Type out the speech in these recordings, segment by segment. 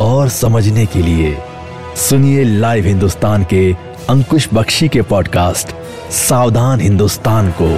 और समझने के लिए सुनिए लाइव हिंदुस्तान के अंकुश बख्शी के पॉडकास्ट सावधान हिंदुस्तान को।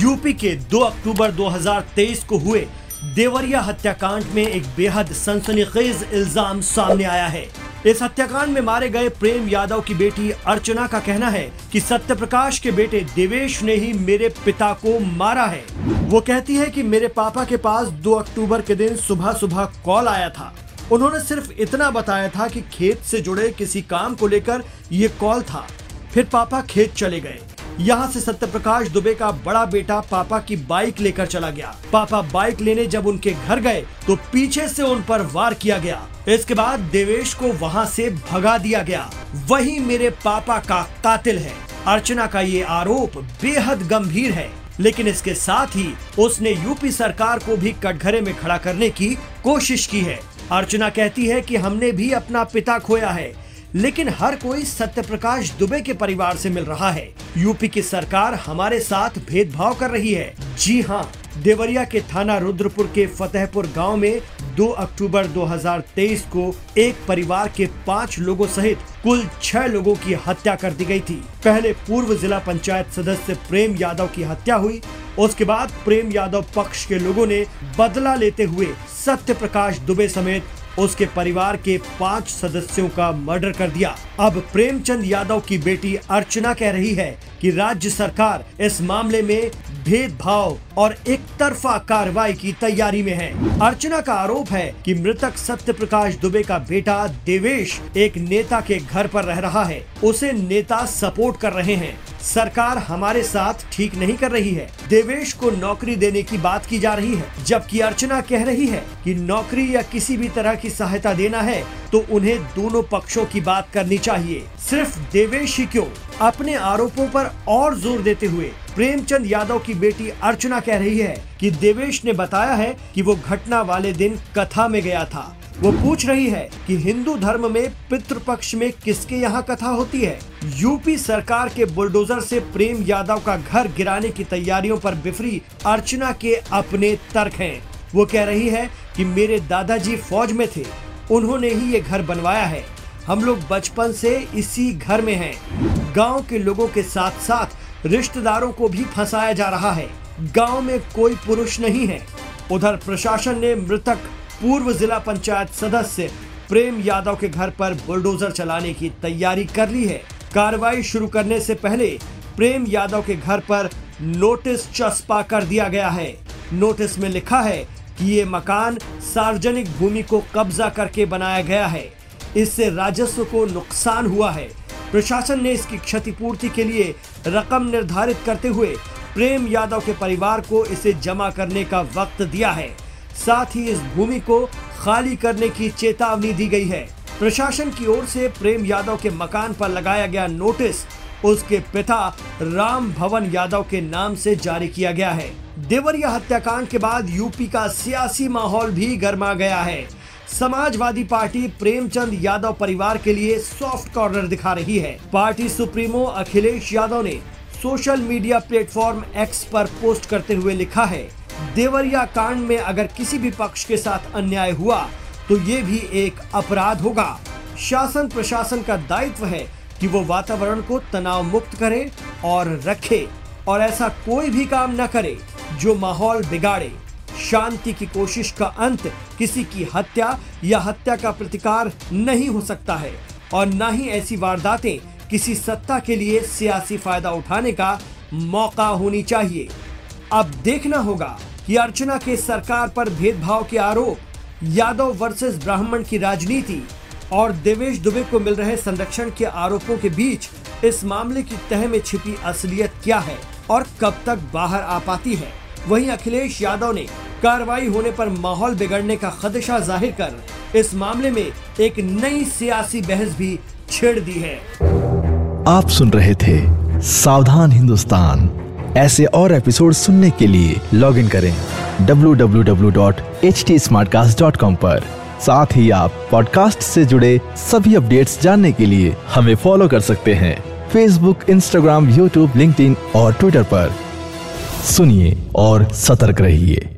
यूपी के 2 अक्टूबर 2023 को हुए देवरिया हत्याकांड में एक बेहद सनसनीखेज इल्ज़ाम सामने आया है। इस हत्याकांड में मारे गए प्रेम यादव की बेटी अर्चना का कहना है कि सत्य प्रकाश के बेटे देवेश ने ही मेरे पिता को मारा है। वो कहती है कि मेरे पापा के पास 2 अक्टूबर के दिन सुबह सुबह कॉल आया था। उन्होंने सिर्फ़ इतना बताया था कि खेत से जुड़े किसी काम को लेकर ये कॉल था। फिर पापा खेत चले गए। यहाँ से सत्य प्रकाश दुबे का बड़ा बेटा पापा की बाइक लेकर चला गया। पापा बाइक लेने जब उनके घर गए तो पीछे से उन पर वार किया गया। इसके बाद देवेश को वहाँ से भगा दिया गया। वही मेरे पापा का कातिल है। अर्चना का ये आरोप बेहद गंभीर है। लेकिन इसके साथ ही उसने यूपी सरकार को भी कटघरे में खड़ा करने की कोशिश की है। अर्चना कहती है कि हमने भी अपना पिता खोया है। लेकिन हर कोई सत्य प्रकाश दुबे के परिवार से मिल रहा है। यूपी की सरकार हमारे साथ भेदभाव कर रही है। जी हाँ देवरिया के थाना रुद्रपुर के फतेहपुर गाँव में 2 अक्टूबर 2023 को एक परिवार के पाँच लोगों सहित कुल छह लोगों की हत्या कर दी गई थी। पहले पूर्व जिला पंचायत सदस्य प्रेम यादव की हत्या हुई। उसके बाद प्रेम यादव पक्ष के लोगों ने बदला लेते हुए सत्य प्रकाश दुबे समेत उसके परिवार के पाँच सदस्यों का मर्डर कर दिया। अब प्रेमचंद यादव की बेटी अर्चना कह रही है कि राज्य सरकार इस मामले में भेदभाव और एक तरफा कार्रवाई की तैयारी में है। अर्चना का आरोप है कि मृतक सत्य प्रकाश दुबे का बेटा देवेश एक नेता के घर पर रह रहा है। उसे नेता सपोर्ट कर रहे हैं। सरकार हमारे साथ ठीक नहीं कर रही है। देवेश को नौकरी देने की बात की जा रही है। जबकि अर्चना कह रही है कि नौकरी या किसी भी तरह की सहायता देना है तो उन्हें दोनों पक्षों की बात करनी चाहिए। सिर्फ़ देवेश ही क्यों? अपने आरोपों पर और ज़ोर देते हुए प्रेमचंद यादव की बेटी अर्चना कह रही है कि देवेश ने बताया है कि वो घटना वाले दिन कथा में गया था वो पूछ रही है कि हिंदू धर्म में पितृपक्ष में किसके यहाँ कथा होती है यूपी सरकार के बुलडोजर से प्रेम यादव का घर गिराने की तैयारियों पर बिफरी अर्चना के अपने तर्क हैं। वो कह रही है कि मेरे दादाजी फौज में थे, उन्होंने ही ये घर बनवाया है हम लोग बचपन से इसी घर में हैं। गाँव के लोगों के साथ साथ रिश्तेदारों को भी फंसाया जा रहा है। गाँव में कोई पुरुष नहीं है। उधर प्रशासन ने मृतक पूर्व जिला पंचायत सदस्य प्रेम यादव के घर पर बुलडोजर चलाने की तैयारी कर ली है। कार्रवाई शुरू करने से पहले प्रेम यादव के घर पर नोटिस चस्पा कर दिया गया है। नोटिस में लिखा है कि ये मकान सार्वजनिक भूमि को कब्जा करके बनाया गया है। इससे राजस्व को नुकसान हुआ है। प्रशासन ने इसकी क्षतिपूर्ति के लिए रकम निर्धारित करते हुए प्रेम यादव के परिवार को इसे जमा करने का वक्त दिया है। साथ ही इस भूमि को खाली करने की चेतावनी दी गई है। प्रशासन की ओर से प्रेम यादव के मकान पर लगाया गया नोटिस उसके पिता राम भवन यादव के नाम से जारी किया गया है। देवरिया हत्याकांड के बाद यूपी का सियासी माहौल भी गर्मा गया है। समाजवादी पार्टी प्रेमचंद यादव परिवार के लिए सॉफ्ट कॉर्नर दिखा रही है। पार्टी सुप्रीमो अखिलेश यादव ने सोशल मीडिया प्लेटफॉर्म एक्स पर पोस्ट करते हुए लिखा है, देवरिया कांड में अगर किसी भी पक्ष के साथ अन्याय हुआ तो ये भी एक अपराध होगा। शासन प्रशासन का दायित्व है कि वो वातावरण को तनाव मुक्त करे और रखे, और ऐसा कोई भी काम न करे जो माहौल बिगाड़े। शांति की कोशिश का अंत किसी की हत्या या हत्या का प्रतिकार नहीं हो सकता है। और न ही ऐसी वारदातें किसी सत्ता के लिए सियासी फ़ायदा उठाने का मौका होनी चाहिए। अब देखना होगा कि अर्चना के सरकार पर भेदभाव के आरोप, यादव वर्सेस ब्राह्मण की राजनीति और देवेश दुबे को मिल रहे संरक्षण के आरोपों के बीच इस मामले की तह में छिपी असलियत क्या है और कब तक बाहर आ पाती है, वहीं अखिलेश यादव ने कार्रवाई होने पर माहौल बिगड़ने का खदशा ज़ाहिर कर इस मामले में एक नई सियासी बहस भी छेड़ दी है। आप सुन रहे थे सावधान हिंदुस्तान। ऐसे और एपिसोड सुनने के लिए लॉग इन करें www.htsmartcast.com पर। साथ ही आप पॉडकास्ट से जुड़े सभी अपडेट्स जानने के लिए हमें फॉलो कर सकते हैं। फेसबुक इंस्टाग्राम यूट्यूब लिंक्डइन और ट्विटर पर। सुनिए और सतर्क रहिए।